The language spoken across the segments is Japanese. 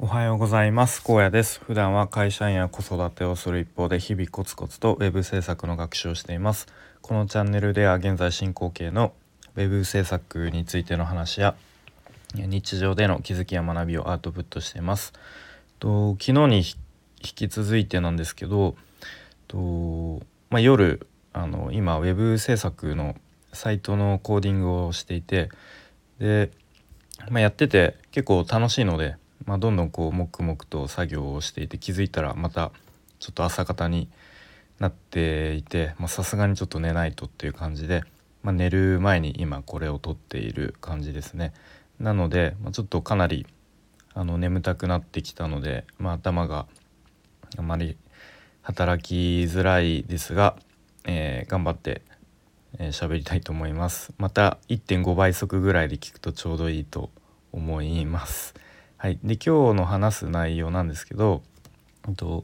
おはようございます。高野です。普段は会社員や子育てをする一方で日々コツコツとウェブ制作の学習をしています。このチャンネルでは現在進行形のウェブ制作についての話や日常での気づきや学びをアウトプットしています。と昨日に引き続いてなんですけどと、まあ、夜あの今ウェブ制作のサイトのコーディングをしていてで、まあ、やってて結構楽しいのでまあ、どんどんこう黙々と作業をしていて気づいたらまたちょっと朝方になっていてさすがにちょっと寝ないとっていう感じで、まあ、寝る前に今これを撮っている感じですね。なので、まあ、ちょっとかなりあの眠たくなってきたので、まあ、頭があまり働きづらいですが、えー、頑張って喋、えー、りたいと思います。また1.5倍速ぐらいで聞くとちょうどいいと思います。はい、で今日の話す内容なんですけど、と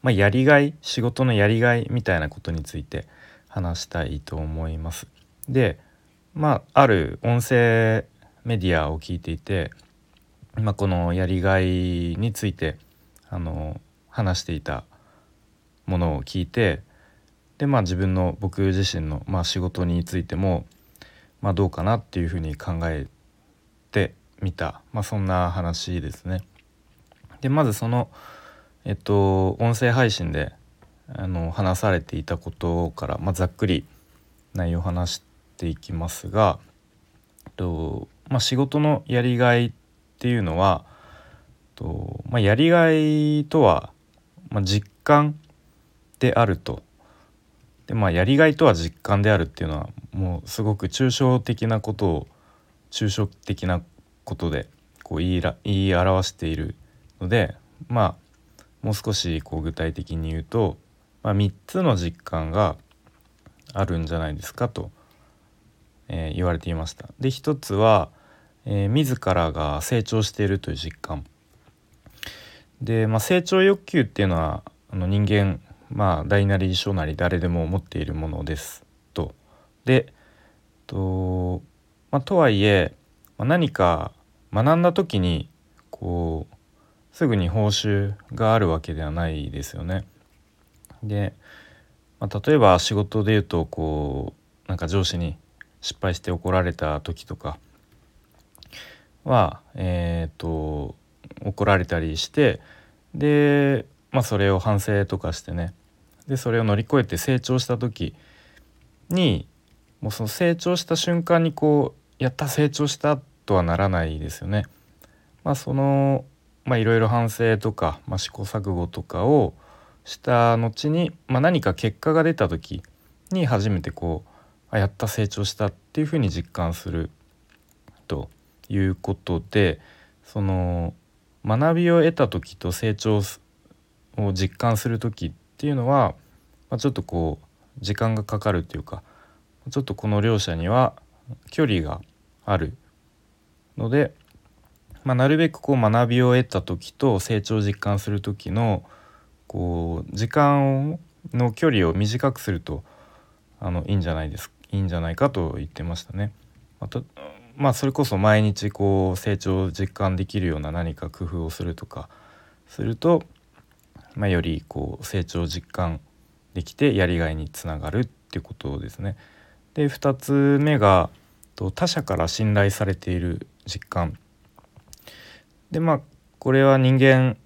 まあ、やりがい仕事のやりがいみたいなことについて話したいと思います。でまあある音声メディアを聞いていて、まあ、このやりがいについてあの話していたものを聞いてでまあ自分の僕自身の、まあ、仕事についても、まあ、どうかなっていうふうに考えて見た、まあ、そんな話ですね。でまずそのえっと音声配信であの話されていたことから、まあ、ざっくり内容を話していきますが、えっとまあ、仕事のやりがいっていうのは、えっとまあ、やりがいとは、まあ、実感であると。でまあ、やりがいとは実感であるっていうのはもうすごく抽象的なことを抽象的なことでこう言いら言い表しているのでまあもう少しこう具体的に言うと、まあ、3つの実感があるんじゃないですかと、えー、言われていました。で1つは、えー、自らが成長しているという実感。で、まあ、成長欲求っていうのはあの人間まあ大なり小なり誰でも持っているものですと。でと,、まあ、とはいえ、まあ、何か学んだ時にこうすぐに報酬があるわけではないですよね。で、まあ、例えば仕事で言うとこうなんか上司に失敗して怒られた時とかはえっ、と怒られたりしてで、まあ、それを反省とかしてねでそれを乗り越えて成長した時にもうその成長した瞬間にこうやった成長したっとはならないですよね。まあ、そのまあいろいろ反省とか、まあ、試行錯誤とかをした後に、まあ、何か結果が出た時に初めてこうあやった成長したっていうふうに実感するということでその学びを得た時と成長を実感する時っていうのは、まあ、ちょっとこう時間がかかるっていうかちょっとこの両者には距離があるので、まあ、なるべくこう学びを得た時と成長を実感する時のこう時間の距離を短くするとあのいいんじゃないですいいんじゃないかと言ってましたね。またまあそれこそ毎日こう成長を実感できるような何か工夫をするとかすると、まあ、よりこう成長を実感できてやりがいにつながるってことですね。で2つ目が他者から信頼されている実感でまあこれは人間、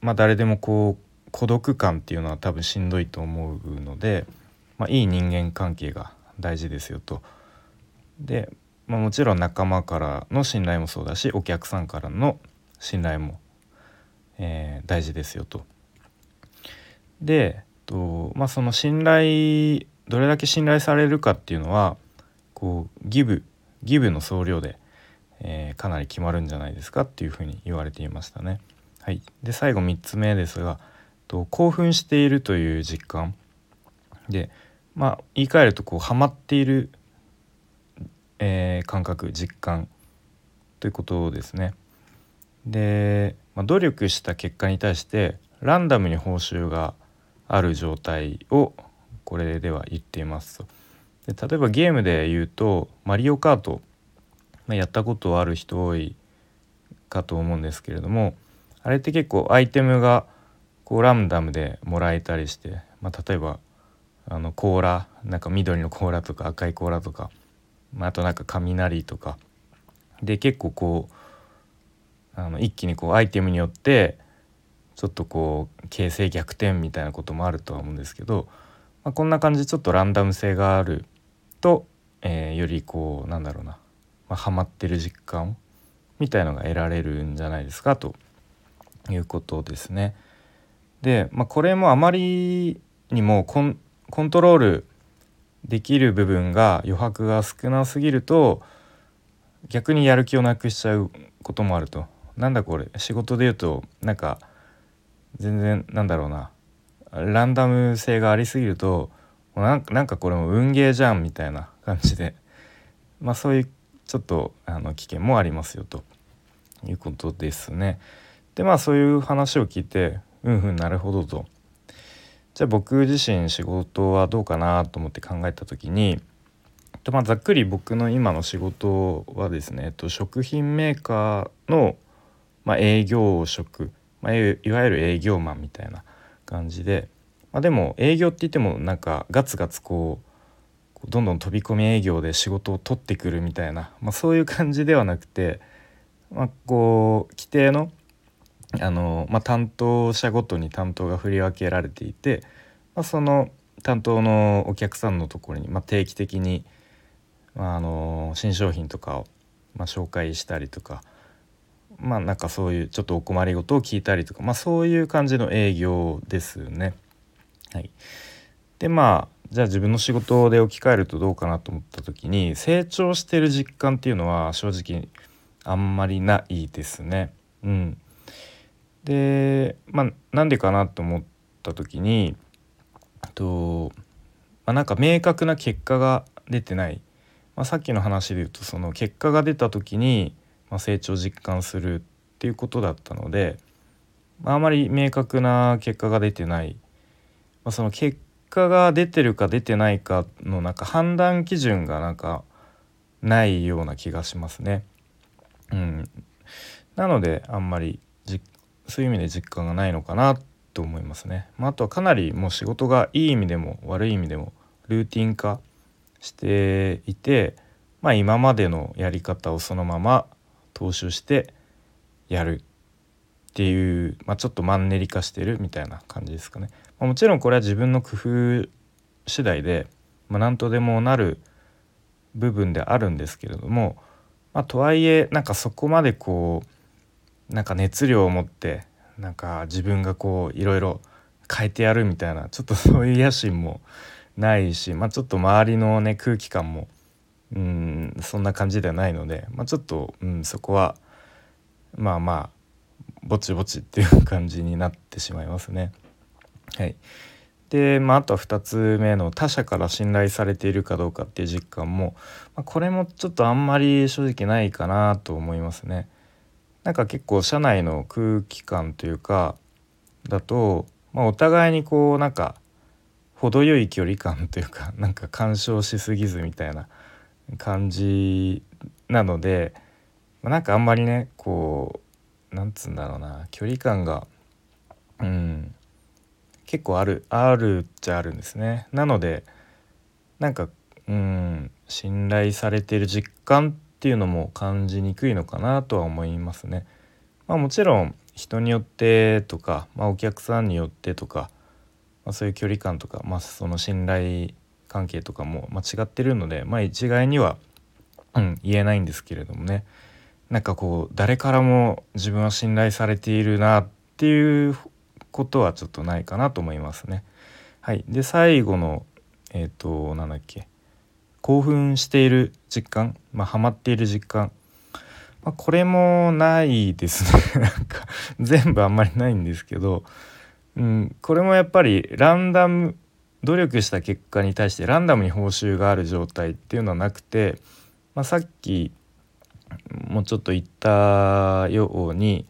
まあ、誰でもこう孤独感っていうのは多分しんどいと思うので、まあ、いい人間関係が大事ですよと。で、まあ、もちろん仲間からの信頼もそうだしお客さんからの信頼も、えー、大事ですよと。でと、まあ、その信頼どれだけ信頼されるかっていうのはこうギブギブの総量でえー、かなり決まるんじゃないですかっていうふうに言われていましたね。はい、で最後3つ目ですがと興奮しているという実感でまあ言い換えるとこうハマっている、えー、感覚実感ということですね。で、まあ、努力した結果に対してランダムに報酬がある状態をこれでは言っていますと。で例えばゲームで言うと「マリオカート」まあ、やったことある人多いかと思うんですけれどもあれって結構アイテムがこうランダムでもらえたりして、まあ、例えばあの甲羅なんか緑の甲羅とか赤い甲羅とか、まあ、あとなんか雷とかで結構こうあの一気にこうアイテムによってちょっとこう形勢逆転みたいなこともあるとは思うんですけど、まあ、こんな感じでちょっとランダム性があると、えー、よりこうなんだろうな、まあ、ハマってる実感みたいのが得られるんじゃないですかということですね。で、まあ、これもあまりにもコンコントロールできる部分が余白が少なすぎると逆にやる気をなくしちゃうこともあると。なんだこれ仕事で言うとなんか全然なんだろうなランダム性がありすぎるとなんかこれも運ゲーじゃんみたいな感じでまあそういうちょっとあの危険もありますよということですね。でまあそういう話を聞いてうんうんなるほどと。じゃあ僕自身仕事はどうかなと思って考えた時にとまあざっくり僕の今の仕事はですね、えっと、食品メーカーの、まあ、営業職、まあ、いわゆる営業マンみたいな感じで、まあ、でも営業って言ってもなんかガツガツこうどんどん飛び込み営業で仕事を取ってくるみたいな、まあ、そういう感じではなくて、まあ、こう規定のあの、まあ、担当者ごとに担当が振り分けられていて、まあ、その担当のお客さんのところに、まあ、定期的に、まあ、あの新商品とかを、まあ、紹介したりとかまあなんかそういうちょっとお困りごとを聞いたりとか、まあ、そういう感じの営業ですね。はい、でまあじゃあ自分の仕事で置き換えるとどうかなと思った時に成長してる実感っていうのは正直あんまりないですね。うん、でまあなんでかなと思った時にと、まあ、なんか明確な結果が出てない、まあ、さっきの話で言うとその結果が出た時に、まあ、成長実感するっていうことだったので、まあ、あまり明確な結果が出てない、まあ、その結果果が出てるか出てないかのなんか判断基準がなんかないような気がしますね。うん、なのであんまりそういう意味で実感がないのかなと思いますね。まあ、あとはかなりもう仕事がいい意味でも悪い意味でもルーティン化していて、まあ、今までのやり方をそのまま踏襲してやるっていう、まあ、ちょっとマンネリ化してるみたいな感じですかね。まあ、もちろんこれは自分の工夫次第で、まあ、何とでもなる部分であるんですけれども、まあ、とはいえなんかそこまでこうなんか熱量を持ってなんか自分がこういろいろ変えてやるみたいなちょっとそういう野心もないし、まあ、ちょっと周りのね空気感もうんそんな感じではないので、まあ、ちょっと、うん、そこはまあまあぼちぼちっていう感じになってしまいますね。はい、で、まあ、あとは2つ目の他者から信頼されているかどうかっていう実感も、まあ、これもちょっとあんまり正直ないかなと思いますね。なんか結構社内の空気感というかだと、まあ、お互いにこうなんか程よい距離感というか なんか干渉しすぎずみたいな感じなので、まあ、なんかあんまりねこうなんつうんだろうな距離感がうん結構あるあるっちゃあるんですね。なのでなんかうん信頼されている実感っていうのも感じにくいのかなとは思いますね。まあ、もちろん人によってとか、まあ、お客さんによってとか、まあ、そういう距離感とか、まあ、その信頼関係とかも間違ってるので、まあ、一概には、うん、言えないんですけれどもねなんかこう誰からも自分は信頼されているなっていうことはちょっとないかなと思いますね。はい、で最後のえっ、ー、となんだっけ。興奮している実感、まあ、ハマっている実感、まあ、これもないですね。なんか全部あんまりないんですけど、うん、これもやっぱりランダム努力した結果に対してランダムに報酬がある状態っていうのはなくて、まあ、さっきもうちょっと言ったように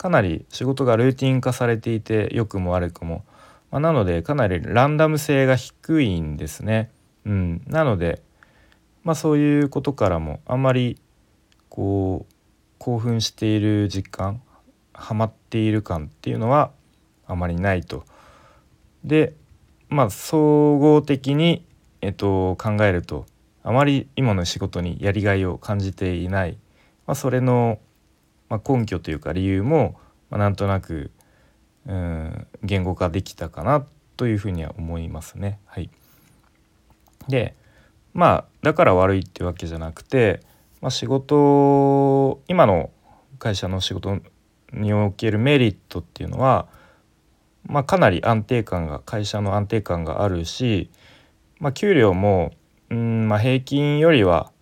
かなり仕事がルーティン化されていて良くも悪くも、まあ、なのでかなりランダム性が低いんですね。うん、なのでまあそういうことからもあんまりこう興奮している実感ハマっている感っていうのはあまりないと。でまあ総合的に、えっと、考えるとあまり今の仕事にやりがいを感じていない、まあ、それの、まあ、根拠というか理由も、まあ、なんとなくうん言語化できたかなというふうには思いますね。はい、でまあだから悪いってわけじゃなくて、まあ、仕事今の会社の仕事におけるメリットっていうのは、まあ、かなり安定感が会社の安定感があるし、まあ、給料もうん、まあ、平均よりは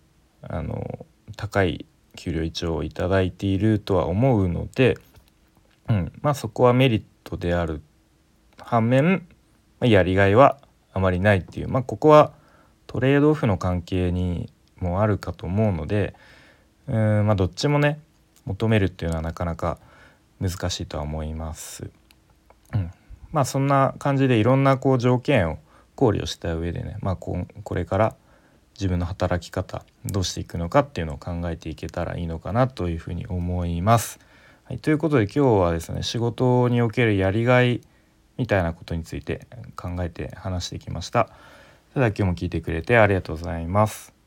あの高い給料一応いただいているとは思うので、うんまあ、そこはメリットである反面、まあ、やりがいはあまりないっていう、まあ、ここはトレードオフの関係にもあるかと思うのでうん、まあ、どっちもね求めるっていうのはなかなか難しいとは思います。うん、まあそんな感じでいろんなこう条件を考慮した上でね、まあ、ここれから自分の働き方どうしていくのかっていうのを考えていけたらいいのかなというふうに思います。はい、ということで今日はですね仕事におけるやりがいみたいなことについて考えて話してきました。それでは今日も聞いてくれてありがとうございます。